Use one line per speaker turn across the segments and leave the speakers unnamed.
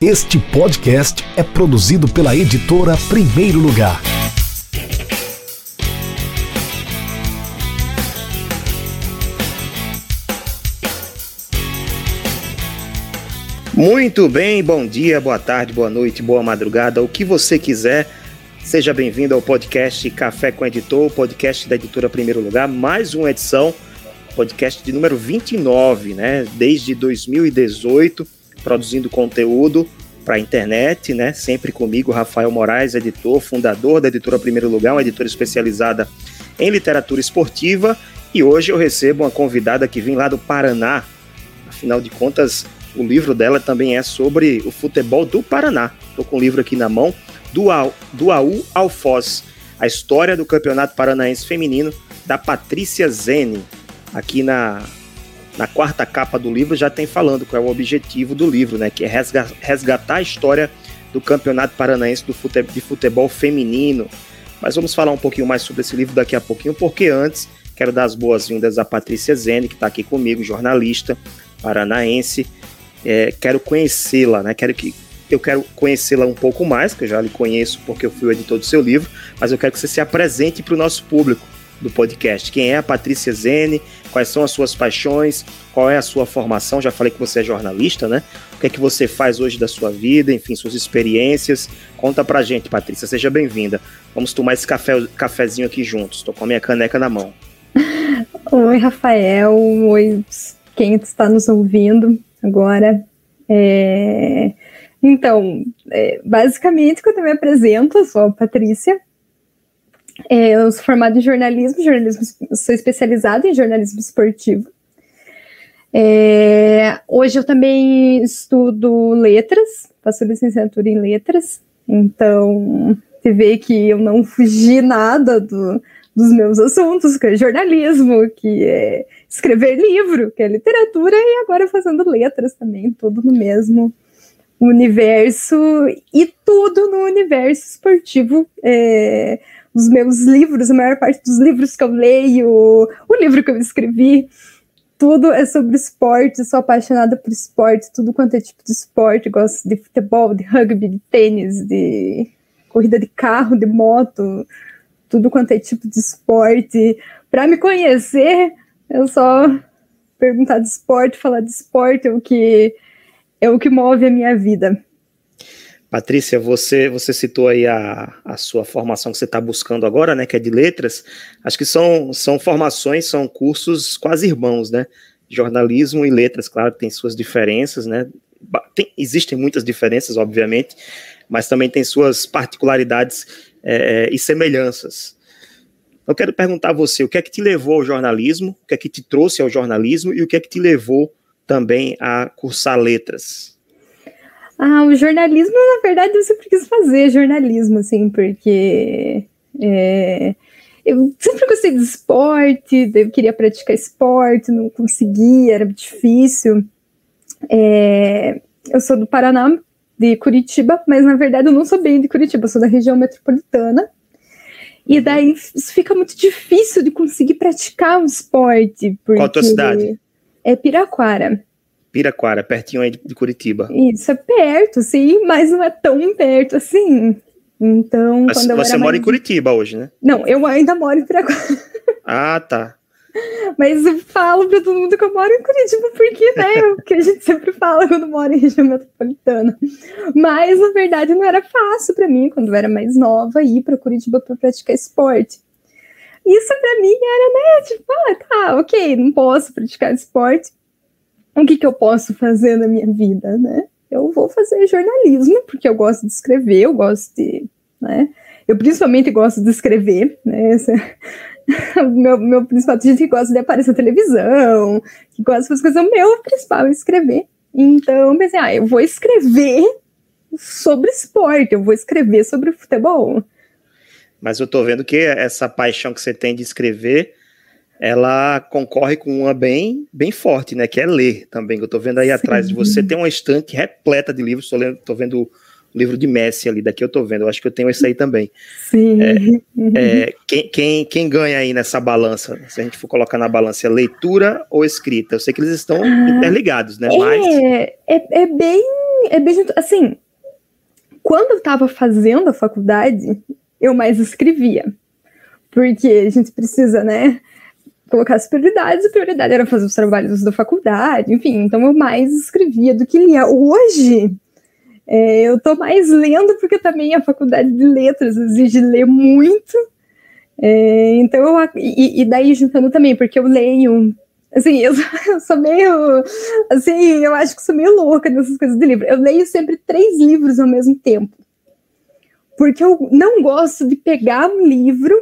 Este podcast é produzido pela editora Primeiro Lugar.
Muito bem, bom dia, boa tarde, boa noite, boa madrugada, o que você quiser. Seja bem-vindo ao podcast Café com Editor, podcast da editora Primeiro Lugar, mais uma edição, podcast de número 29, né? Desde 2018 produzindo conteúdo para a internet, né? Sempre comigo, Rafael Moraes, editor, fundador da editora Primeiro Lugar, uma editora especializada em literatura esportiva. E hoje eu recebo uma convidada que vem lá do Paraná. Afinal de contas, o livro dela também é sobre o futebol do Paraná. Estou com o livro aqui na mão, do, A, do AU ao Foz, a história do Campeonato Paranaense Feminino, da Patrícia Zene, aqui na na quarta capa do livro já tem falando qual é o objetivo do livro, né? Que é resgatar a história do Campeonato Paranaense de Futebol Feminino. Mas vamos falar um pouquinho mais sobre esse livro daqui a pouquinho, porque antes quero dar as boas-vindas à Patrícia Zene, que está aqui comigo, jornalista paranaense. É, quero conhecê-la, né? Quero que eu quero conhecê-la um pouco mais, que eu já lhe conheço porque eu fui o editor do seu livro, mas eu quero que você se apresente para o nosso público do podcast. Quem é a Patrícia Zene? Quais são as suas paixões? Qual é a sua formação? Já falei que você é jornalista, né? O que é que você faz hoje da sua vida? Enfim, suas experiências. Conta pra gente, Patrícia. Seja bem-vinda. Vamos tomar esse café, cafezinho aqui juntos. Estou com a minha caneca na mão.
Oi, Rafael. Oi, quem está nos ouvindo agora. É... Então, é, basicamente, quando eu me apresento, eu sou a Patrícia, é, eu sou formada em jornalismo, jornalismo, sou especializada em jornalismo esportivo. É, hoje eu também estudo letras, faço licenciatura em letras, então você vê que eu não fugi nada do, dos meus assuntos, que é jornalismo, que é escrever livro, que é literatura, e agora fazendo letras também, tudo no mesmo universo, e tudo no universo esportivo. É, os meus livros, a maior parte dos livros que eu leio, o livro que eu escrevi, tudo é sobre esporte, sou apaixonada por esporte, tudo quanto é tipo de esporte, gosto de futebol, de rugby, de tênis, de corrida de carro, de moto, tudo quanto é tipo de esporte. Para me conhecer, eu só perguntar de esporte, falar de esporte é o que é o que move a minha vida.
Patrícia, você, você citou aí a, a sua formação que você está buscando agora, né, que é de letras. Acho que são, são formações, são cursos quase irmãos, né? Jornalismo e letras, claro, tem suas diferenças, né? Tem, existem muitas diferenças, obviamente, mas também tem suas particularidades é, e semelhanças. Eu quero perguntar a você, o que é que te levou ao jornalismo, o que é que te trouxe ao jornalismo e o que é que te levou também a cursar letras?
Ah, o jornalismo, na verdade, eu sempre quis fazer jornalismo, assim, porque é, eu sempre gostei de esporte, eu queria praticar esporte, não conseguia, era difícil. É, eu sou do Paraná, de Curitiba, mas na verdade eu não sou bem de Curitiba, eu sou da região metropolitana. E daí fica muito difícil de conseguir praticar o esporte.
Qual a tua cidade?
É Piraquara.
Piraquara, pertinho aí de Curitiba.
Isso, é perto, sim, mas não é tão perto assim. Então,
mas
quando
você mora mais... em Curitiba hoje, né?
Não, eu ainda moro em Piraquara.
Ah, tá.
Mas eu falo pra todo mundo que eu moro em Curitiba, porque, né, é o que a gente sempre fala quando mora em região metropolitana. Mas, na verdade, não era fácil para mim, quando eu era mais nova, ir para Curitiba para praticar esporte. Isso para mim era, né, tipo, ah, tá, ok, não posso praticar esporte, o que, que eu posso fazer na minha vida, né? Eu vou fazer jornalismo, porque eu gosto de escrever, eu gosto de, né? Eu principalmente gosto de escrever, né? Esse, é meu, meu principal gente que gosta de aparecer na televisão, que gosta de fazer coisas, o meu principal é escrever. Então, pensei, ah, eu vou escrever sobre esporte, eu vou escrever sobre futebol.
Mas eu tô vendo que essa paixão que você tem de escrever ela concorre com uma bem, bem forte, né? Que é ler também. Eu tô vendo aí Sim. atrás de você tem uma estante repleta de livros. Tô, lendo, tô vendo o livro de Messi ali, daqui eu tô vendo. Eu acho que eu tenho esse aí também.
Sim.
É, é, quem, quem, quem ganha aí nessa balança? Se a gente for colocar na balança, é leitura ou escrita? Eu sei que eles estão ah, interligados, né?
É, Mas... é, é bem é bem. Assim, quando eu estava fazendo a faculdade, eu mais escrevia. Porque a gente precisa, né? Colocar as prioridades, a prioridade era fazer os trabalhos da faculdade, enfim, então eu mais escrevia do que lia. Hoje, é, eu estou mais lendo, porque também a faculdade de letras exige ler muito. É, então, eu, e, e, daí juntando também, porque eu leio. Assim, eu, eu, sou meio. Assim, eu acho que sou meio louca nessas coisas de livro. Eu leio sempre três livros ao mesmo tempo. Porque eu não gosto de pegar um livro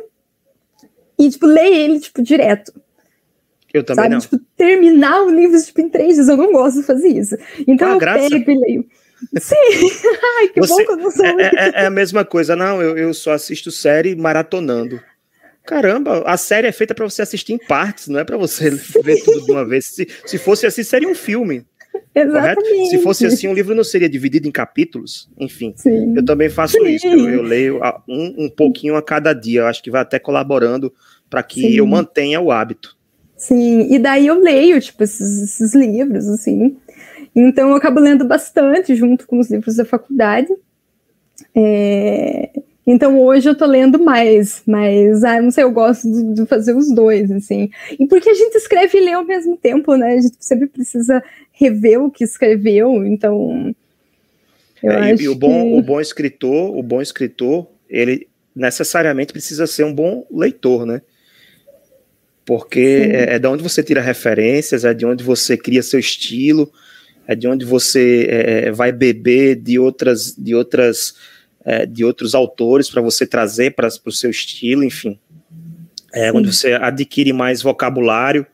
e, tipo, ler ele, tipo, direto.
Eu também sabe? não.
Tipo, terminar o livro, tipo, em três dias. Eu não gosto de fazer isso. Então, ah, eu graça. pego e leio. Sim! Ai, que Você, bom que eu não sou.
É, é, é, a mesma coisa. Não, eu, eu só assisto série maratonando. Caramba, a série é feita para você assistir em partes, não é para você Sim. ver tudo de uma vez. Se, se fosse assim, seria um filme. Exatamente. Correto? Se fosse assim, um livro não seria dividido em capítulos. Enfim, Sim. eu também faço Sim. isso. Eu, eu leio um, um pouquinho a cada dia. Eu acho que vai até colaborando para que Sim. eu mantenha o hábito.
Sim, e daí eu leio, tipo, esses, esses livros, assim. Então eu acabo lendo bastante junto com os livros da faculdade. É... Então hoje eu tô lendo mais, mas ah, não sei, eu gosto de, de, fazer os dois, assim. E porque a gente escreve e lê ao mesmo tempo, né? A gente sempre precisa rever o que escreveu, então.
É, e, e o bom, que... o bom escritor, o bom escritor, ele necessariamente precisa ser um bom leitor, né? Porque é, é de onde você tira referências, é de onde você cria seu estilo, é de onde você é, é vai beber de outras, de outras é, de outros autores para você trazer para o seu estilo, enfim. É, onde você adquire mais vocabulário,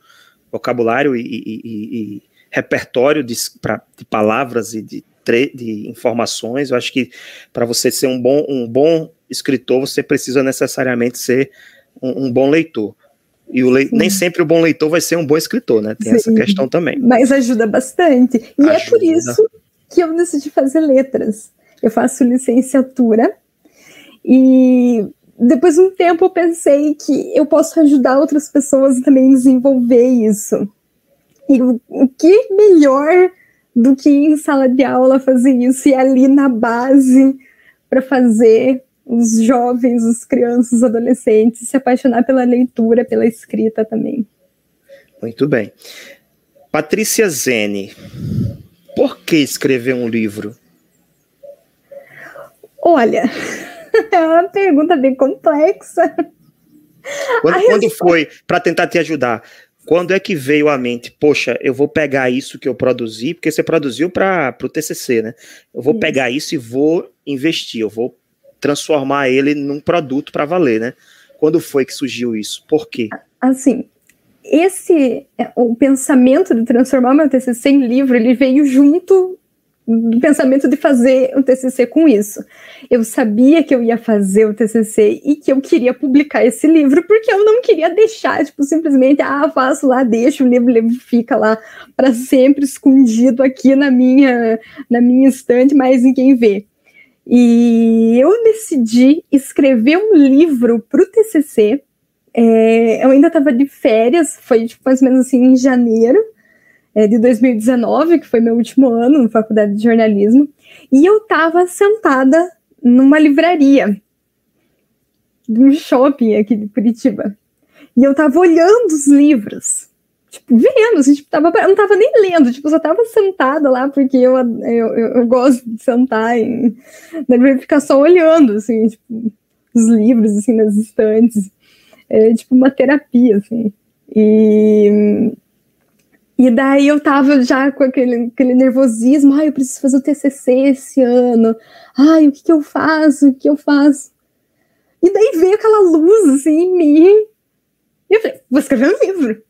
vocabulário e, e, e repertório de, pra, de, palavras e de, de informações. Eu acho que para você ser um bom, um bom escritor, você precisa necessariamente ser um, um bom leitor. E le... nem sempre o bom leitor vai ser um bom escritor, né? Tem Sim, essa questão também.
Mas ajuda bastante. E ajuda. é por isso que eu decidi fazer letras eu faço licenciatura e depois de um tempo eu pensei que eu posso ajudar outras pessoas também a desenvolver isso. E o, o que melhor do que em sala de aula fazer isso e ali na base para fazer os jovens, os crianças, os adolescentes se apaixonar pela leitura, pela escrita também.
Muito bem. Patrícia Zene, por que escrever um livro?
Olha, é uma pergunta bem complexa.
Quando, quando foi, para tentar te ajudar, quando é que veio à mente, poxa, eu vou pegar isso que eu produzi, porque você produziu para o TCC, né? Eu vou isso. pegar isso e vou investir, eu vou transformar ele num produto para valer, né? Quando foi que surgiu isso? Por quê?
Assim, esse é, o pensamento de transformar meu TCC em livro, ele veio junto do pensamento de fazer o TCC com isso. Eu sabia que eu ia fazer o TCC e que eu queria publicar esse livro, porque eu não queria deixar, tipo, simplesmente, ah, faço lá, deixo o livro, o livro fica lá para sempre escondido aqui na minha, na minha estante, mas ninguém vê. E eu decidi escrever um livro para o TCC. É, eu ainda estava de férias, foi tipo, mais ou menos assim em janeiro é, de 2019, que foi meu último ano na faculdade de jornalismo, e eu estava sentada numa livraria de um shopping aqui de Curitiba. E eu estava olhando os livros, tipo, vendo, assim, tipo, tava, eu não estava nem lendo, tipo, só estava sentada lá, porque eu, eu, eu, gosto de sentar em, na livraria ficar só olhando, assim, tipo, os livros, assim, nas estantes. É tipo uma terapia, assim. E e daí eu tava já com aquele, aquele nervosismo, ai, eu preciso fazer o TCC esse ano, ai, o que que eu faço, o que eu faço? E daí veio aquela luz, assim, em mim, e eu falei, vou escrever um livro.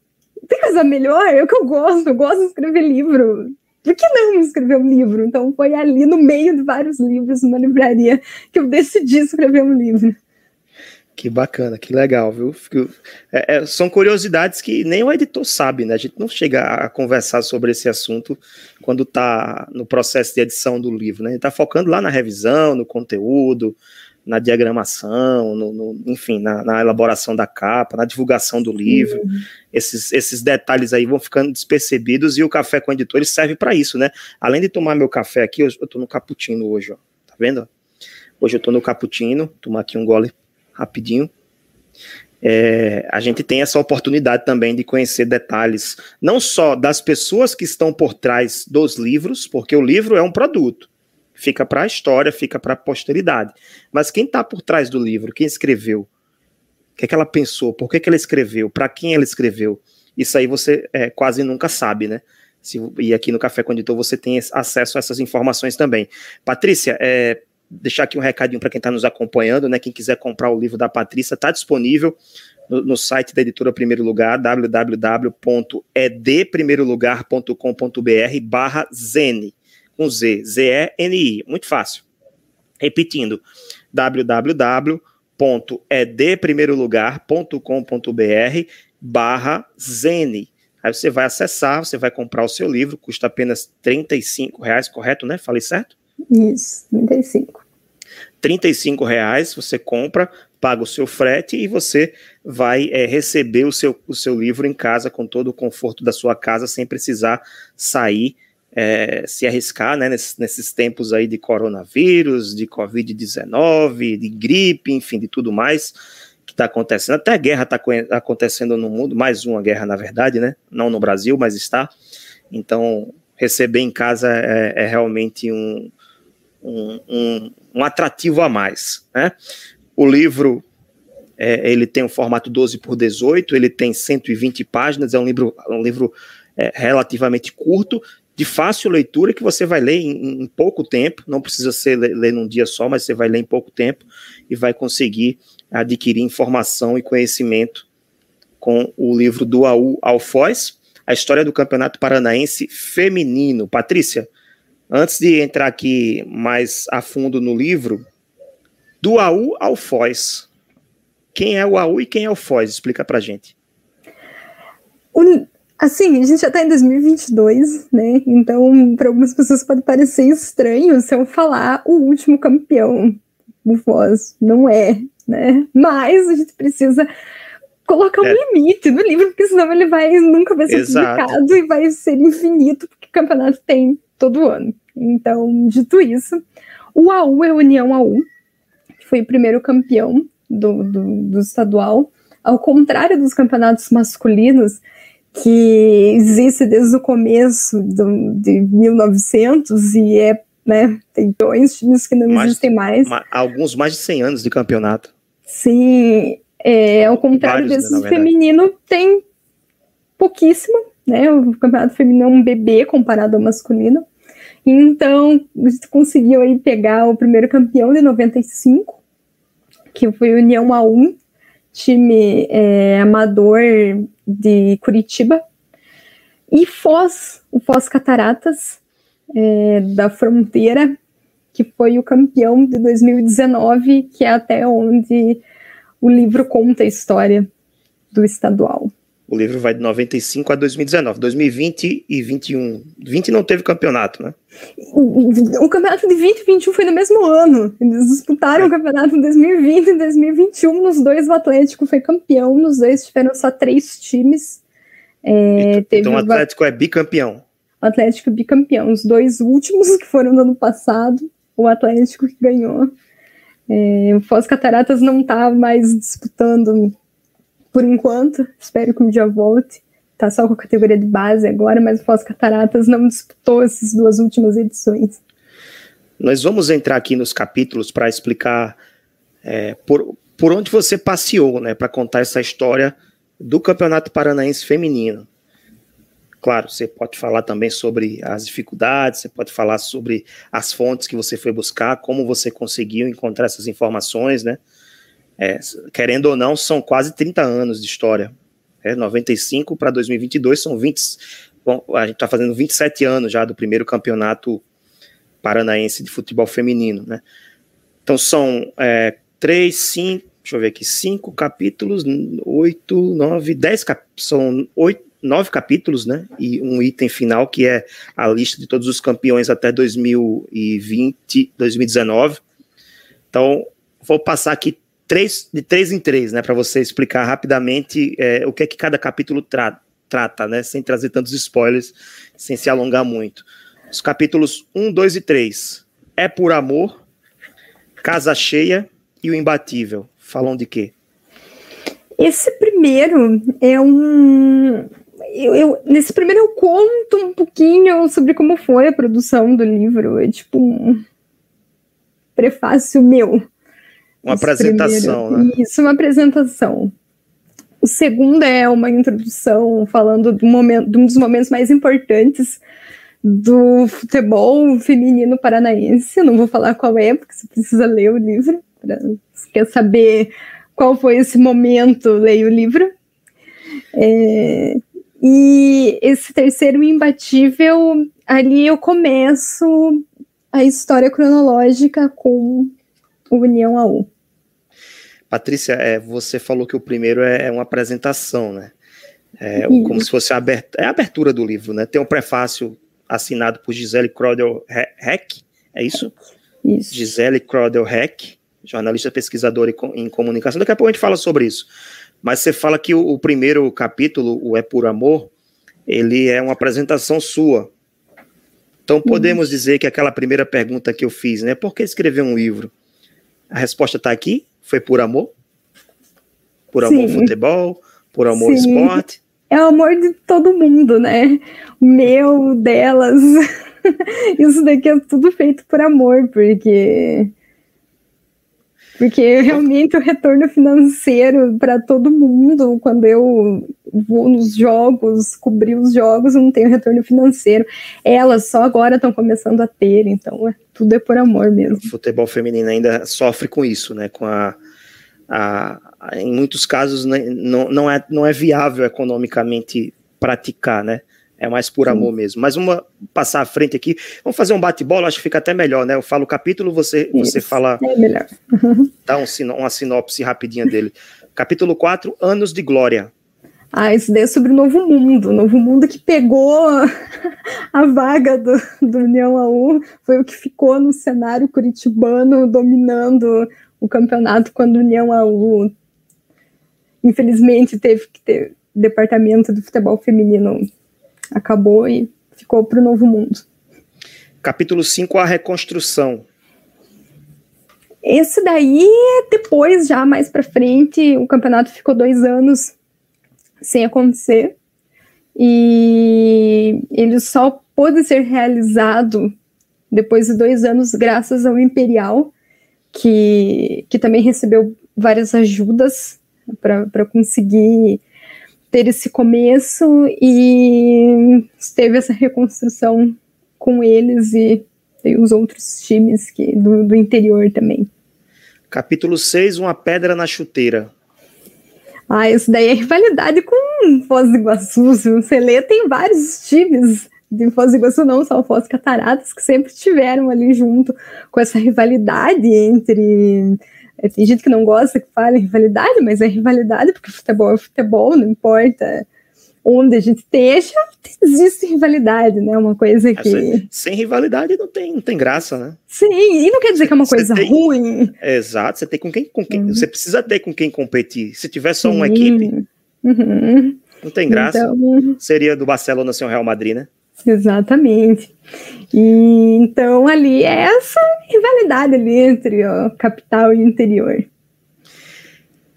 Tem coisa melhor? É o que eu gosto, eu gosto de escrever livro. Por que não escrever um livro? Então foi ali no meio de vários livros, numa livraria, que eu decidi escrever um livro.
Que bacana, que legal, viu? É, é, são curiosidades que nem o editor sabe, né? A gente não chega a conversar sobre esse assunto quando está no processo de edição do livro, né? A gente está focando lá na revisão, no conteúdo, na diagramação, no, no enfim, na, na, elaboração da capa, na divulgação do livro. Uhum. Esses, esses detalhes aí vão ficando despercebidos e o Café com Editores serve para isso, né? Além de tomar meu café aqui, eu, eu tô no cappuccino hoje, ó. Tá vendo? Hoje eu tô no cappuccino, tomar aqui um gole rapidinho. É, a gente tem essa oportunidade também de conhecer detalhes, não só das pessoas que estão por trás dos livros, porque o livro é um produto fica para a história, fica para a posteridade. Mas quem está por trás do livro, quem escreveu, o que, é que ela pensou, por que, que ela escreveu, para quem ela escreveu, isso aí você é, quase nunca sabe, né? Se, e aqui no Café com Editor você tem acesso a essas informações também. Patrícia, é, deixar aqui um recadinho para quem está nos acompanhando, né? Quem quiser comprar o livro da Patrícia, está disponível no, no, site da editora Primeiro Lugar, www.edprimeirolugar.com.br barra Zene com Z, Z-E-N-I, muito fácil. Repetindo, www.edprimeirolugar.com.br barra Zene. Aí você vai acessar, você vai comprar o seu livro, custa apenas 35 reais, correto, né? Falei certo?
Isso, 35.
35 reais, você compra, paga o seu frete e você vai é, receber o seu, o seu livro em casa com todo o conforto da sua casa, sem precisar sair é, se arriscar né, nesses, nesses, tempos aí de coronavírus, de Covid-19, de gripe, enfim, de tudo mais que está acontecendo. Até guerra está acontecendo no mundo, mais uma guerra, na verdade, né? Não no Brasil, mas está. Então, receber em casa é, é realmente um, um, um, um, atrativo a mais. Né? O livro é, ele tem um formato 12 por 18, ele tem 120 páginas, é um livro, um livro é, relativamente curto, de fácil leitura que você vai ler em, em pouco tempo, não precisa ser ler, ler num dia só, mas você vai ler em pouco tempo e vai conseguir adquirir informação e conhecimento com o livro do AU Alfoz, a história do Campeonato Paranaense Feminino. Patrícia, antes de entrar aqui mais a fundo no livro, do AU ao Foz. Quem é o AU e quem é o Foz? Explica pra gente.
O, Assim, a gente já está em 2022, né? Então, para algumas pessoas pode parecer estranho se eu falar o último campeão. O Foz não é, né? Mas a gente precisa colocar um é. limite no livro, porque senão ele vai nunca vai ser Exato. publicado e vai ser infinito, porque o campeonato tem todo ano. Então, dito isso, o AU é União AU, que foi o primeiro campeão do, do, do estadual. Ao contrário dos campeonatos masculinos, que existe desde o começo do, de 1900 e é, né, tem dois times que não mais, existem mais.
alguns mais de 100 anos de campeonato.
Sim, é, ao contrário Vários, desse né, feminino, tem pouquíssimo, né, o campeonato feminino é um bebê comparado ao masculino. Então, conseguiu aí pegar o primeiro campeão de 95, que foi União A1, time é, amador de Curitiba, e Foz, o Foz Cataratas, é, da Fronteira, que foi o campeão de 2019, que é até onde o livro conta a história do estadual.
O livro vai de 95 a 2019. 2020 e 21. 20 não teve campeonato, né?
O, campeonato de 20 e 21 foi no mesmo ano. Eles disputaram é. o campeonato em 2020 e 2021. Nos dois, o Atlético foi campeão. Nos dois, tiveram só três times.
É, então, então o Atlético o... é bicampeão.
O Atlético é bicampeão. Os dois últimos, que foram no ano passado, o Atlético que ganhou. É, o Foz Cataratas não está mais disputando por enquanto. Espero que um dia volte. Tá só com a categoria de base agora, mas o Foz Cataratas não disputou essas duas últimas edições.
Nós vamos entrar aqui nos capítulos para explicar é, por, por onde você passeou, né, para contar essa história do Campeonato Paranaense Feminino. Claro, você pode falar também sobre as dificuldades, você pode falar sobre as fontes que você foi buscar, como você conseguiu encontrar essas informações, né? É, querendo ou não, são quase 30 anos de história. É, 95 para 2022 são 20. Bom, a gente está fazendo 27 anos já do primeiro campeonato paranaense de futebol feminino, né? Então são é, três, cinco, deixa eu ver aqui, cinco capítulos, oito, nove, dez são oito, nove capítulos, né? E um item final que é a lista de todos os campeões até 2020, 2019. Então vou passar aqui três, de três em três, né, para você explicar rapidamente é, o que é que cada capítulo tra trata, né, sem trazer tantos spoilers, sem se alongar muito. Os capítulos 1, 2 e 3. É por amor, Casa Cheia e o Imbatível. Falam de quê?
Esse primeiro é um. Eu, eu, nesse primeiro eu conto um pouquinho sobre como foi a produção do livro. É tipo um prefácio meu.
Uma apresentação,
primeiro. né? Isso, uma apresentação. O segundo é uma introdução falando do momento, de um dos momentos mais importantes do futebol feminino paranaense. Eu não vou falar qual é, porque você precisa ler o livro. Pra, se quer saber qual foi esse momento, leia o livro. É, e esse terceiro imbatível, ali eu começo a história cronológica com União AU.
Patrícia, é, você falou que o primeiro é, é uma apresentação, né? É, como se fosse a abertura, é a abertura do livro, né? Tem um prefácio assinado por Gisele Crodel Heck, é isso?
Isso.
Gisele Crodel Heck, jornalista pesquisadora em comunicação. Daqui a pouco a gente fala sobre isso. Mas você fala que o, o primeiro capítulo, o É por Amor, ele é uma apresentação sua. Então podemos uhum. dizer que aquela primeira pergunta que eu fiz, né? Por que escrever um livro? A resposta está aqui? Foi por amor? Por amor Sim. futebol? Por amor Sim. esporte?
É o amor de todo mundo, né? Meu, delas. Isso daqui é tudo feito por amor, porque porque realmente o retorno financeiro para todo mundo, quando eu vou nos jogos, cobrir os jogos, eu não tenho retorno financeiro. Elas só agora estão começando a ter, então é, tudo é por amor mesmo.
O futebol feminino ainda sofre com isso, né? Com a, a, a em muitos casos né, não, não, é, não é viável economicamente praticar, né? É mais por Sim. amor mesmo. Mas vamos passar à frente aqui. Vamos fazer um bate-bola, acho que fica até melhor, né? Eu falo o capítulo, você, você fala.
É melhor.
dá um, uma sinopse rapidinha dele. Capítulo 4, Anos de Glória.
Ah, isso daí é sobre o Novo Mundo. O Novo Mundo que pegou a vaga do, do União AU, foi o que ficou no cenário curitibano, dominando o campeonato quando o União AU, infelizmente, teve que ter departamento do futebol feminino acabou e ficou para o novo mundo.
Capítulo 5, a reconstrução.
Esse daí, depois, já mais para frente, o campeonato ficou dois anos sem acontecer. E ele só pôde ser realizado depois de dois anos, graças ao Imperial, que, que também recebeu várias ajudas para conseguir ter esse começo e teve essa reconstrução com eles e, os outros times que, do, do interior também.
Capítulo 6, Uma Pedra na Chuteira.
Ah, isso daí é rivalidade com Foz do Iguaçu. Se você lê, tem vários times de Foz do Iguaçu, não só Foz Cataratas, que sempre estiveram ali junto com essa rivalidade entre tem gente que não gosta que fale rivalidade, mas é rivalidade porque futebol é futebol, não importa onde a gente esteja, existe rivalidade, né? Uma coisa é, que.
Sem, sem, rivalidade não tem, não tem graça, né?
Sim, e não quer dizer que é uma coisa
tem,
ruim.
Exato, você tem com quem, com quem uhum. você precisa ter com quem competir. Se tiver só uma equipe,
uhum.
não tem graça. Então... Seria do Barcelona sem o Real Madrid, né?
Exatamente. E então ali é essa rivalidade ali entre ó, capital e interior.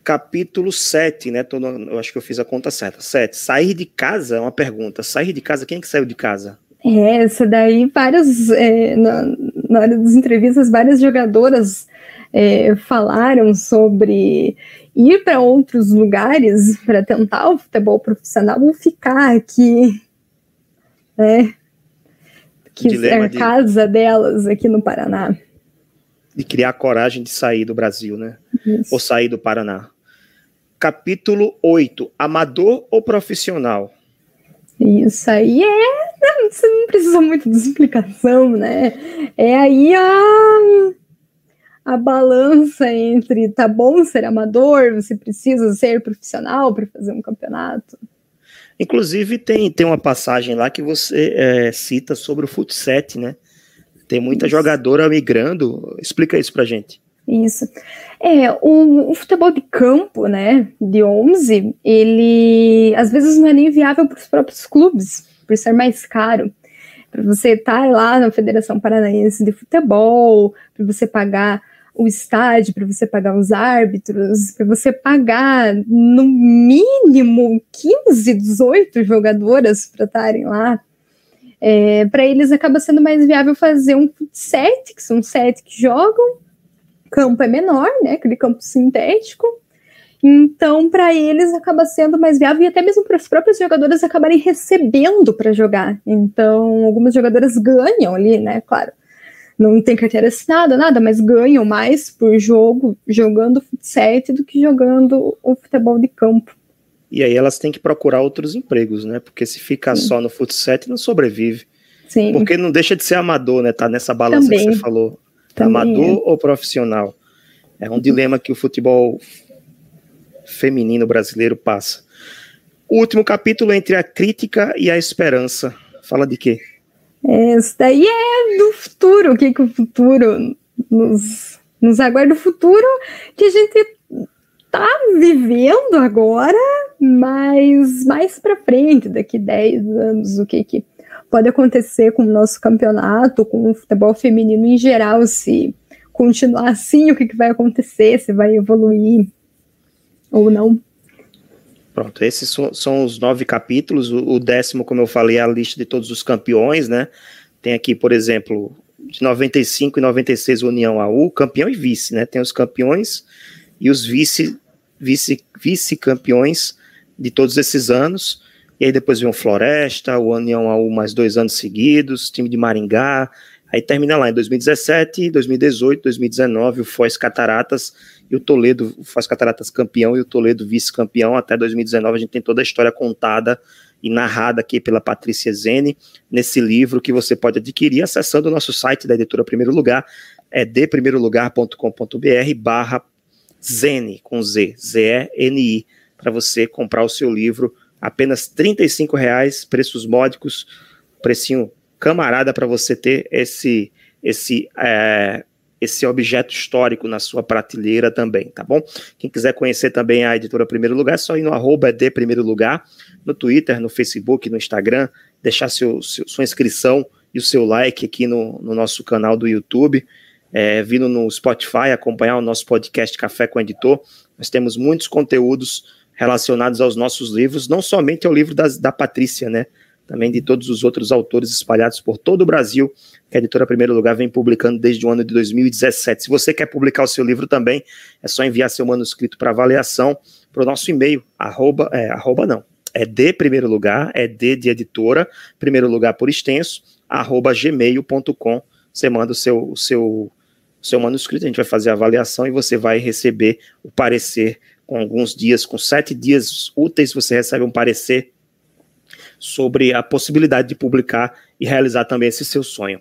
Capítulo 7, né? Tô no, eu acho que eu fiz a conta certa. 7. Sair de casa é uma pergunta. Sair de casa, quem é que saiu de casa?
É, essa daí, várias. É, na, na hora das entrevistas, várias jogadoras é, falaram sobre ir para outros lugares para tentar o futebol profissional ou ficar aqui né? Que é a de, casa delas aqui no Paraná.
De criar coragem de sair do Brasil, né? Isso. Ou sair do Paraná. Capítulo 8. Amador ou profissional?
Isso aí é. Você não precisa muito de explicação, né? É aí a, a balança entre tá bom ser amador, você precisa ser profissional para fazer um campeonato.
Inclusive, tem, tem uma passagem lá que você é, cita sobre o futset, né? Tem muita isso. jogadora migrando. Explica isso pra gente.
Isso. É, o, o, futebol de campo, né, de 11, ele às vezes não é nem viável para os próprios clubes, por ser mais caro. Para você estar tá lá na Federação Paranaense de Futebol, para você pagar o estádio, para você pagar os árbitros, para você pagar no mínimo 15, 18 jogadoras para estarem lá. É, para eles acaba sendo mais viável fazer um set, que são sete que jogam, campo é menor, né? Aquele campo sintético. Então, para eles acaba sendo mais viável e até mesmo para os próprios jogadores acabarem recebendo para jogar. Então, algumas jogadoras ganham ali, né? Claro, não tem carteira assinada, nada, mas ganham mais por jogo jogando futsal do que jogando o futebol de campo.
E aí elas têm que procurar outros empregos, né? Porque se ficar só no futsal não sobrevive.
Sim.
Porque não deixa de ser amador, né? Tá nessa balança Também. que você falou. Também amador é. ou profissional? É um dilema que o futebol feminino brasileiro passa. O último capítulo entre a crítica e a esperança. Fala de quê?
Esse daí é do futuro. O que, que o futuro nos, nos aguarda? O futuro que a gente tá vivendo agora, mas mais para frente, daqui 10 anos, o que, que pode acontecer com o nosso campeonato, com o futebol feminino em geral, se continuar assim, o que, que vai acontecer, se vai evoluir ou não.
Pronto, esses são, os nove capítulos. O, o, décimo, como eu falei, é a lista de todos os campeões, né? Tem aqui, por exemplo, de 95 e 96 União AU, campeão e vice, né? Tem os campeões e os vice, vice, vice-campeões de todos esses anos. E aí depois vem o Floresta, o União AU mais dois anos seguidos, time de Maringá. Aí termina lá em 2017, 2018, 2019, o Foz Cataratas e o Toledo, o Foz Cataratas campeão e o Toledo vice-campeão. Até 2019 a gente tem toda a história contada e narrada aqui pela Patrícia Zene nesse livro que você pode adquirir acessando o nosso site da editora Primeiro Lugar, é deprimeirolugar.com.br barra Zene, com Z, Z-E-N-I, para você comprar o seu livro apenas R$ reais, preços módicos, precinho camarada para você ter esse esse é, esse objeto histórico na sua prateleira também, tá bom? Quem quiser conhecer também a editora Primeiro Lugar, é só ir no arroba de Primeiro Lugar, no Twitter, no Facebook, no Instagram, deixar seu, seu sua inscrição e o seu like aqui no, no nosso canal do YouTube, é, vindo no Spotify, acompanhar o nosso podcast Café com Editor. Nós temos muitos conteúdos relacionados aos nossos livros, não somente ao livro das, da Patrícia, né? Também de todos os outros autores espalhados por todo o Brasil, que a editora Primeiro Lugar vem publicando desde o ano de 2017. Se você quer publicar o seu livro também, é só enviar seu manuscrito para avaliação para o nosso e-mail, arroba, é, arroba não, é de primeiro lugar, é de de editora, primeiro lugar por extenso, arroba gmail.com. Você manda o seu, o seu, seu manuscrito, a gente vai fazer a avaliação e você vai receber o parecer com alguns dias, com sete dias úteis, você recebe um parecer sobre a possibilidade de publicar e realizar também esse seu sonho.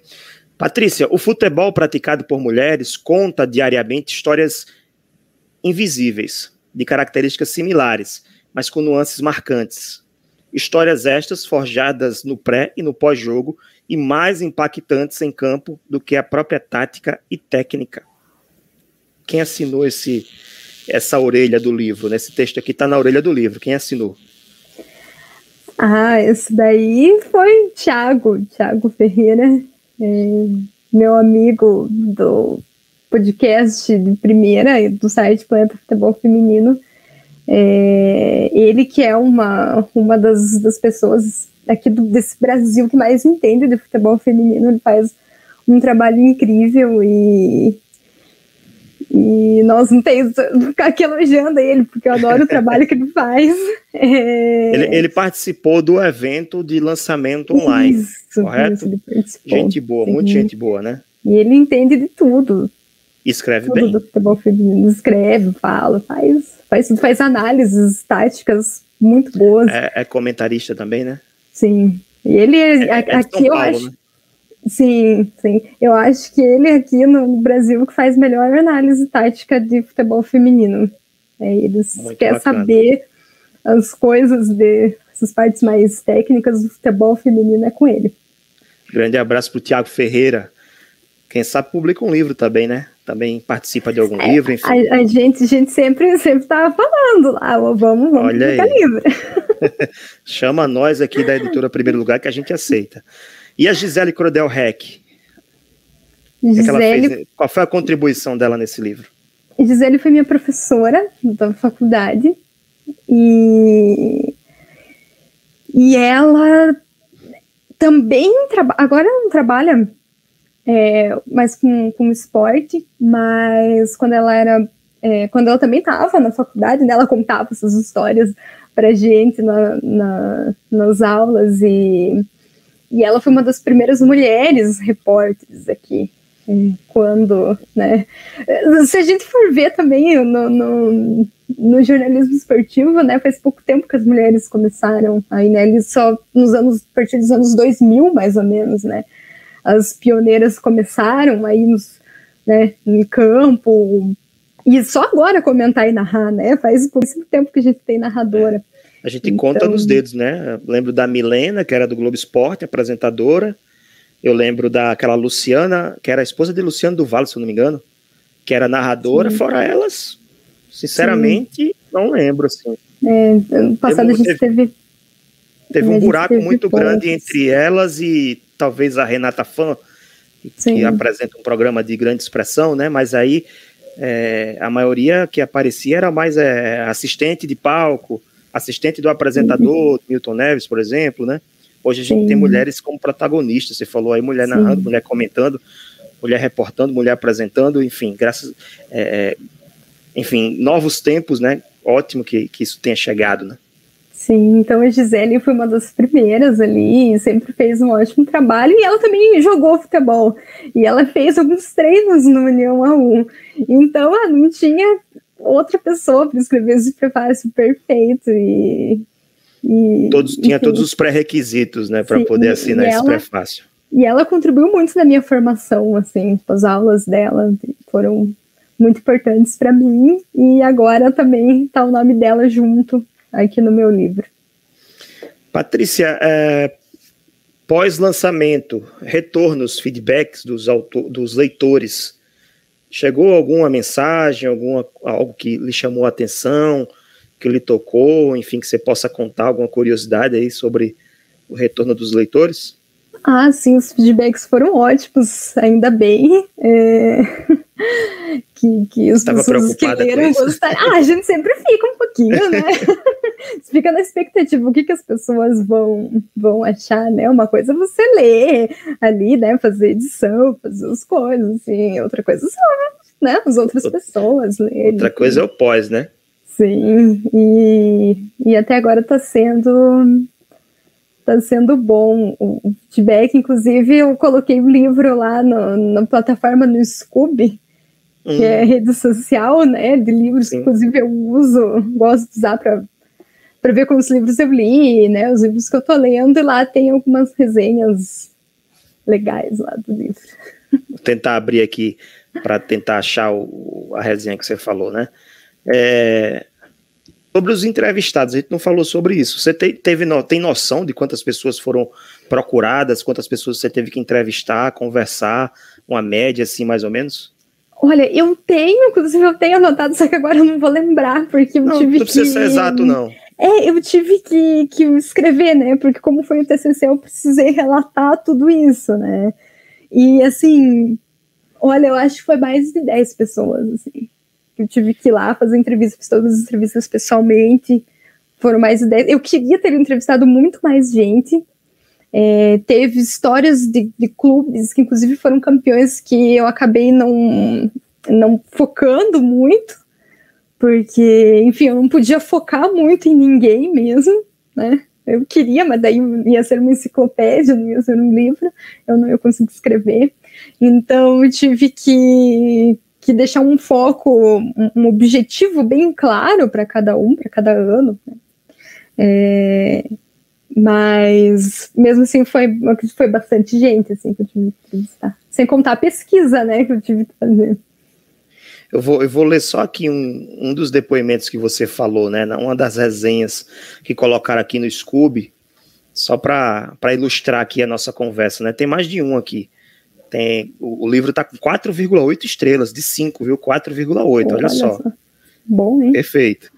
Patrícia, o futebol praticado por mulheres conta diariamente histórias invisíveis, de características similares, mas com nuances marcantes. Histórias estas forjadas no pré e no pós-jogo e mais impactantes em campo do que a própria tática e técnica. Quem assinou esse essa orelha do livro? Né? Esse texto aqui está na orelha do livro. Quem assinou?
Ah, esse daí foi Thiago, Thiago Ferreira, é, meu amigo do podcast de primeira do site Planeta Futebol Feminino. É, ele que é uma, uma das, das pessoas aqui do, desse Brasil que mais entende de futebol feminino, ele faz um trabalho incrível e e nós não temos ficar aqui elogiando ele, porque eu adoro o trabalho que ele faz.
É... Ele, ele, participou do evento de lançamento online, isso, correto? Isso, gente boa, muita gente boa, né?
E ele entende de tudo.
Escreve tudo bem.
do futebol feminino, escreve, fala, faz, faz, faz análises táticas muito boas.
É, é comentarista também, né?
Sim. E ele é, é, é aqui eu acho. Né? Sim, sim. Eu acho que ele aqui no Brasil que faz melhor análise tática de futebol feminino. É, eles querem saber as coisas de essas partes mais técnicas do futebol feminino é com ele.
Grande abraço para o Thiago Ferreira, Quem sabe publica um livro também, né? Também participa de algum
é,
livro, enfim.
A, a, gente, a gente sempre sempre tava falando lá, vamos, vamos
Olha
publicar livro.
Chama nós aqui da editora Primeiro Lugar que a gente aceita. E a Gisele Crodel Heck?
Gisele...
Fez, qual foi a contribuição dela nesse livro?
Gisele foi minha professora da faculdade e, e ela também trabalha. Agora não trabalha é, mais com, com esporte, mas quando ela era. É, quando ela também estava na faculdade, né, ela contava essas histórias para gente na, na, nas aulas e, e ela foi uma das primeiras mulheres repórteres aqui quando, né? Se a gente for ver também no, no, no, jornalismo esportivo, né? Faz pouco tempo que as mulheres começaram aí, né? Eles só nos anos, a partir dos anos 2000, mais ou menos, né? As pioneiras começaram aí nos, né, em campo, e só agora comentar e narrar, né? Faz pouquíssimo tempo que a gente tem narradora.
A gente então... conta nos dedos, né? Eu lembro da Milena, que era do Globo Esporte, apresentadora, eu lembro daquela Luciana, que era a esposa de Luciano do Vale, se eu não me engano, que era narradora, Sim. fora elas, sinceramente, Sim. não lembro, assim.
É, ano passado teve, a gente teve...
Teve um buraco teve muito poucos. grande entre elas e talvez a Renata Fã, que apresenta um programa de grande expressão, né, mas aí é, a maioria que aparecia era mais é, assistente de palco, assistente do apresentador, uhum. Milton Neves, por exemplo, né, Hoje a gente Sim. tem mulheres como protagonistas. Você falou aí mulher Sim. narrando, mulher comentando, mulher reportando, mulher apresentando, enfim, graças. É, é, enfim, novos tempos, né? Ótimo que, que isso tenha chegado, né?
Sim, então a Gisele foi uma das primeiras ali, sempre fez um ótimo trabalho e ela também jogou futebol. E ela fez alguns treinos no União A1. Então, ela não tinha outra pessoa para escrever esse prefácio perfeito e
e, todos, tinha enfim, todos os pré-requisitos, né, para poder assinar esse prefácio.
E ela contribuiu muito na minha formação, assim, as aulas dela foram muito importantes para mim e agora também está o nome dela junto aqui no meu livro.
Patrícia, é, pós-lançamento, retornos, feedbacks dos, autor, dos leitores, chegou alguma mensagem, alguma, algo que lhe chamou a atenção? que lhe tocou, enfim, que você possa contar alguma curiosidade aí sobre o retorno dos leitores?
Ah, sim, os feedbacks foram ótimos, ainda bem. É... que, que os
Estava pessoas que leram
gostaram. Ah, a gente sempre fica um pouquinho, né? fica na expectativa, o que, que as pessoas vão, vão achar, né? Uma coisa é você ler ali, né? Fazer edição, fazer as coisas, assim. Outra coisa são, né? As outras pessoas lerem.
Outra coisa é o pós, né?
Sim, e, e até agora está sendo tá sendo bom o feedback. Inclusive, eu coloquei o livro lá no, na plataforma no Scoob, hum. que é uhum. rede social, né? De livros Sim. inclusive, eu uso, gosto de usar para para ver quantos livros eu li, né? Os livros que eu tô lendo, e lá tem algumas resenhas legais lá do livro.
Vou tentar abrir aqui para tentar achar o, a resenha que você falou, né? É, sobre os entrevistados, a gente não falou sobre isso. Você te, teve, tem noção de quantas pessoas foram procuradas, quantas pessoas você teve que entrevistar, conversar, uma média assim, mais ou menos?
Olha, eu tenho, inclusive eu tenho anotado, só que agora eu não vou lembrar, porque eu
não,
tive
não precisa
que...
ser exato, não.
É, eu tive que, que escrever, né? Porque como foi o TCC, eu precisei relatar tudo isso, né? E assim, olha, eu acho que foi mais de 10 pessoas, assim eu tive que ir lá fazer entrevistas, todas as entrevistas pessoalmente, foram mais de 10. Eu queria ter entrevistado muito mais gente. É, teve histórias de, de, clubes que, inclusive, foram campeões que eu acabei não, não focando muito, porque, enfim, eu não podia focar muito em ninguém mesmo, né? Eu queria, mas daí ia ser uma enciclopédia, não ia ser um livro, eu não ia conseguir escrever. Então, eu tive que, que deixar um foco, um, objetivo bem claro para cada um, para cada ano. Né? É, mas mesmo assim foi, foi bastante gente assim, que eu tive que entrevistar. Sem contar a pesquisa né, que eu tive que fazer.
Eu vou, eu vou ler só aqui um, um dos depoimentos que você falou, né? Uma das resenhas que colocaram aqui no Scooby, só para ilustrar aqui a nossa conversa, né? Tem mais de um aqui. Tem, o, o livro está com 4,8 estrelas, de 5, viu? 4,8, olha, olha só. só.
Bom, hein?
Perfeito.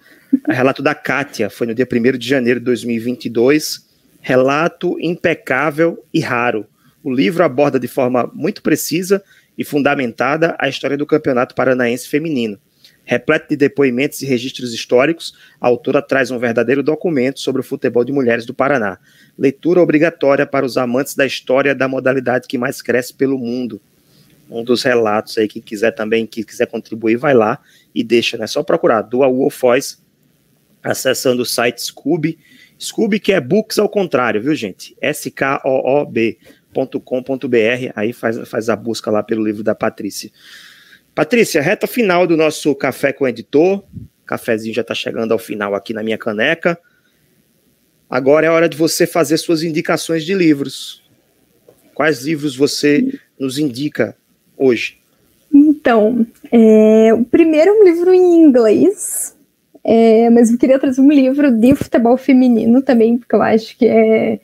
Relato da Kátia, foi no dia 1 de janeiro de 2022. Relato impecável e raro. O livro aborda de forma muito precisa e fundamentada a história do Campeonato Paranaense Feminino. Repleto de depoimentos e registros históricos, a autora traz um verdadeiro documento sobre o futebol de mulheres do Paraná. Leitura obrigatória para os amantes da história da modalidade que mais cresce pelo mundo. Um dos relatos aí, quem quiser também, que quiser contribuir, vai lá e deixa, né? Só procurar Dual Wolf Voice, acessando o site Scooby. Scooby que é books ao contrário, viu, gente? S-K-O-O-B.com.br. Aí faz, faz a busca lá pelo livro da Patrícia. Patrícia, reta final do nosso café com o editor. O cafezinho já está chegando ao final aqui na minha caneca. Agora é hora de você fazer suas indicações de livros. Quais livros você nos indica hoje?
Então, é, o primeiro é um livro em inglês, é, mas eu queria trazer um livro de futebol feminino também, porque eu acho que é,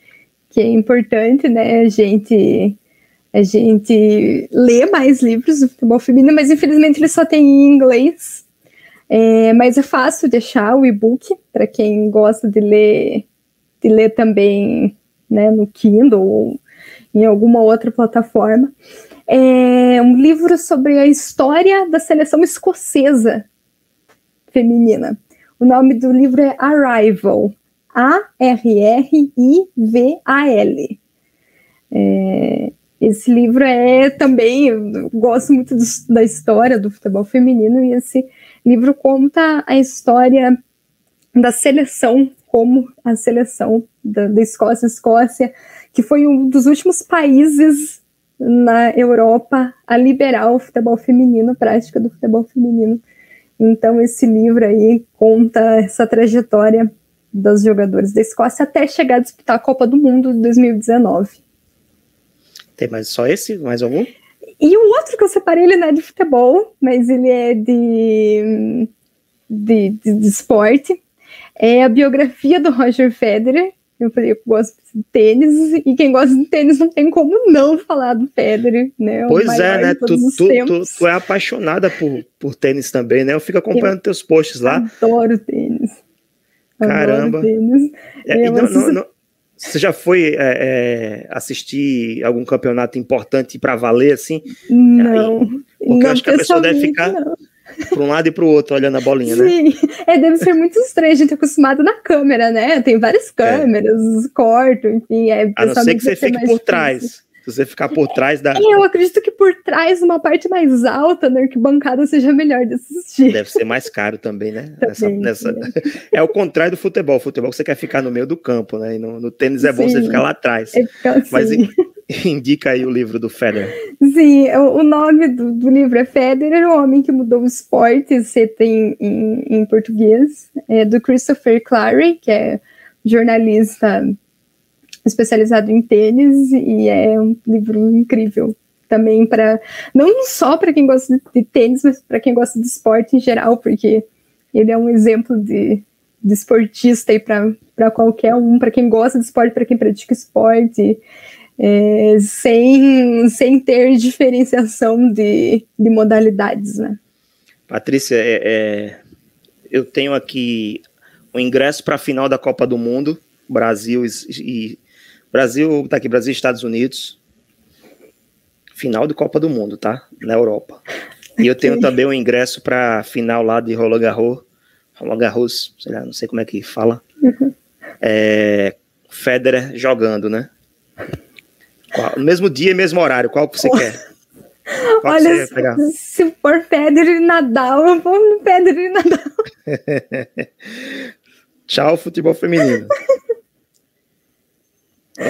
que é importante, né, a gente a gente lê mais livros do futebol feminino, mas infelizmente ele só tem em inglês. É, mas é fácil deixar o e-book para quem gosta de ler, de ler também né, no Kindle ou em alguma outra plataforma. É um livro sobre a história da seleção escocesa feminina. O nome do livro é Arrival, A-R-R-I-V-A-L. É, esse livro é também, gosto muito do, da história do futebol feminino, e esse livro conta a história da seleção, como a seleção da, da Escócia, Escócia, que foi um dos últimos países na Europa a liberar o futebol feminino, a prática do futebol feminino. Então, esse livro aí conta essa trajetória dos jogadores da Escócia até chegar a disputar a Copa do Mundo de 2019.
Tem mais só esse? Mais algum?
E o outro que eu separei, ele não é de futebol, mas ele é de, de, de, de esporte. É a biografia do Roger Federer. Eu falei, eu gosto de tênis, e quem gosta de tênis não tem como não falar do Federer, né?
pois é, né? Tu, tu, tu, tu, é apaixonada por, por tênis também, né? Eu fico acompanhando eu teus posts lá.
Adoro tênis.
Caramba. Tênis. É, não, não, não, você já foi é, é, assistir algum campeonato importante para valer, assim?
Não. Aí,
porque não, eu acho que a pessoa deve ficar para um lado e para o outro olhando a bolinha,
Sim. né? Sim, é, deve ser muito estranho. A gente é acostumado na câmera, né? Tem várias é. câmeras, é. corto, enfim. É,
a não ser que você fique por difícil. trás. Se você ficar por trás da.
Eu acredito que por trás, uma parte mais alta na arquibancada seja melhor de assistir.
Deve ser mais caro também, né? Também, nessa, nessa... É o contrário do futebol. O futebol você quer ficar no meio do campo, né? E no, no tênis é bom Sim. você ficar lá atrás. É assim. Mas indica aí o livro do Federer.
Sim, o, nome do, do, livro é Federer, o homem que mudou o esporte, você tem em, em português, é do Christopher Clary, que é jornalista especializado em tênis e é um livro incrível também para não só para quem gosta de tênis, mas para quem gosta de esporte em geral, porque ele é um exemplo de, de esportista e para qualquer um, para quem gosta de esporte, para quem pratica esporte, é, sem, sem ter diferenciação de, de modalidades, né?
Patrícia, é, é, eu tenho aqui o ingresso para a final da Copa do Mundo, Brasil e, Brasil, tá aqui, Brasil e Estados Unidos. Final de Copa do Mundo, tá? Na Europa. E eu tenho também um ingresso para final lá de Roland Garros. Roland Garros, sei lá, não sei como é que fala. Uhum. É, Federer jogando, né? Qual, no mesmo dia e mesmo horário, qual que você oh. quer?
Qual Olha, se, se for Federer e Nadal, eu vou no Federer e Nadal.
Tchau, futebol feminino.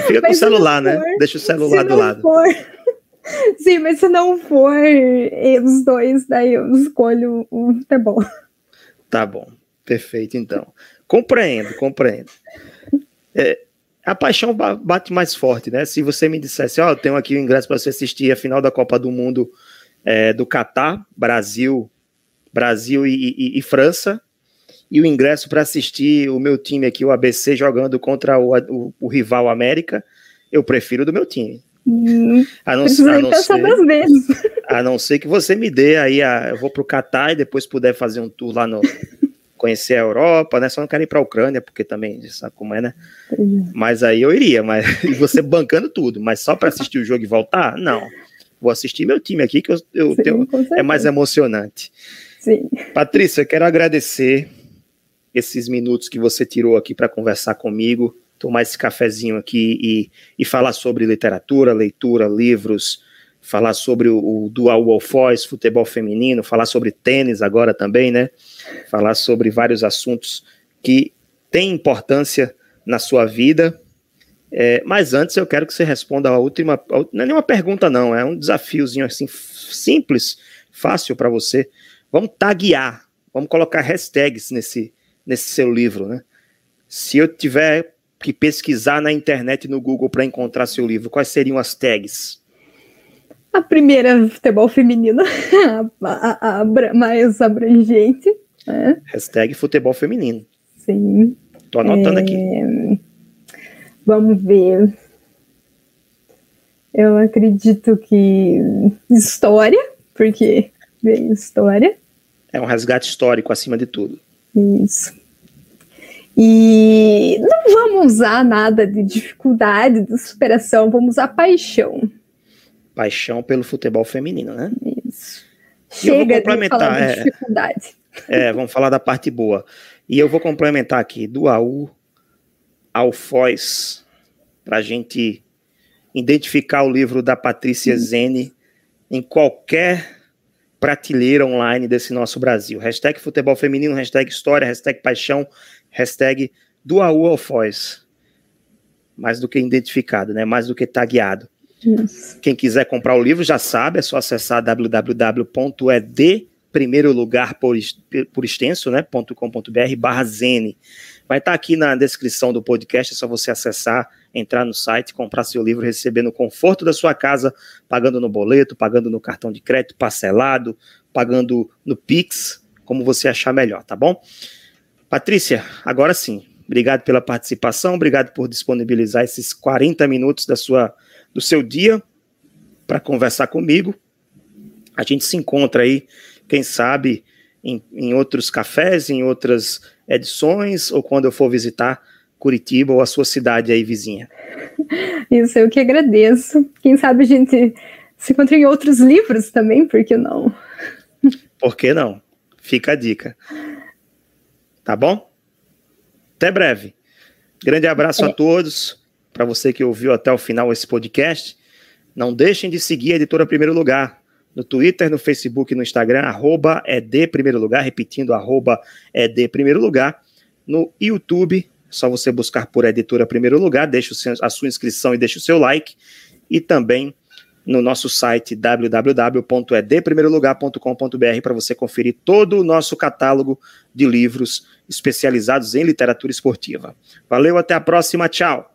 Fica com o celular, né? For, Deixa o celular do lado.
For, sim, mas se não for os dois, daí eu escolho o futebol.
Tá bom, perfeito então. Compreendo, compreendo. É, a paixão bate mais forte, né? Se você me dissesse, ó, oh, eu tenho aqui o ingresso para você assistir a final da Copa do Mundo é, do Catar, Brasil, Brasil e, e, e França, e o ingresso para assistir o meu time aqui, o ABC, jogando contra o, o, o, rival América, eu prefiro do meu time.
a não, a não ser, vezes.
A não ser que você me dê aí, a, eu vou pro Catar e depois puder fazer um tour lá no. conhecer a Europa, né? Só não quero ir pra Ucrânia, porque também sabe como é, né? Mas aí eu iria, mas você bancando tudo, mas só para assistir o jogo e voltar? Não. Vou assistir meu time aqui, que eu, eu Sim, tenho, é mais emocionante.
Sim.
Patrícia, eu quero agradecer esses minutos que você tirou aqui para conversar comigo, tomar esse cafezinho aqui e, e falar sobre literatura, leitura, livros, falar sobre o, o Dual Wolf Voice, futebol feminino, falar sobre tênis agora também, né? Falar sobre vários assuntos que têm importância na sua vida. É, mas antes eu quero que você responda a última. Não é nenhuma pergunta, não, é um desafiozinho assim, simples, fácil para você. Vamos taguear, vamos colocar hashtags nesse, nesse seu livro, né? Se eu tiver que pesquisar na internet no Google para encontrar seu livro, quais seriam as tags?
A primeira futebol feminino, a, a, a, mais abrangente. Né?
Hashtag futebol feminino.
Sim.
Tô anotando é... aqui.
Vamos ver. Eu acredito que história, porque vem história.
É um resgate histórico acima de tudo.
Isso. E não vamos usar nada de dificuldade, de superação, vamos usar paixão.
Paixão pelo futebol feminino, né?
Isso. Chega
de falar
de é, dificuldade.
É, vamos falar da parte boa. E eu vou complementar aqui, do AU ao Foz, para a gente identificar o livro da Patrícia Zene em qualquer prateleira online desse nosso Brasil. Hashtag futebol feminino, hashtag história, hashtag paixão, hashtag do AU ao Foz. Mais do que identificado, né? Mais do que tagueado. Quem quiser comprar o livro já sabe, é só acessar www.ed primeiro lugar por, por extenso, né, .com.br barra Zene. Vai estar tá aqui na descrição do podcast, é só você acessar, entrar no site, comprar seu livro, receber no conforto da sua casa, pagando no boleto, pagando no cartão de crédito, parcelado, pagando no Pix, como você achar melhor, tá bom? Patrícia, agora sim, obrigado pela participação, obrigado por disponibilizar esses 40 minutos da sua, do seu dia para conversar comigo. A gente se encontra aí, quem sabe, em, em outros cafés, em outras edições, ou quando eu for visitar Curitiba ou a sua cidade aí vizinha.
Isso, eu que agradeço. Quem sabe a gente se encontra em outros livros também, por que não?
Por que não? Fica a dica. Tá bom? Até breve. Grande abraço é. a todos. Para você que ouviu até o final esse podcast, não deixem de seguir a editora Primeiro Lugar no Twitter, no Facebook no Instagram, arroba ED Primeiro Lugar, repetindo, arroba ED Primeiro Lugar. No YouTube, só você buscar por Editora Primeiro Lugar, deixa a sua inscrição e deixa o seu like. E também no nosso site www.edprimeirolugar.com.br para você conferir todo o nosso catálogo de livros especializados em literatura esportiva. Valeu, até a próxima, tchau!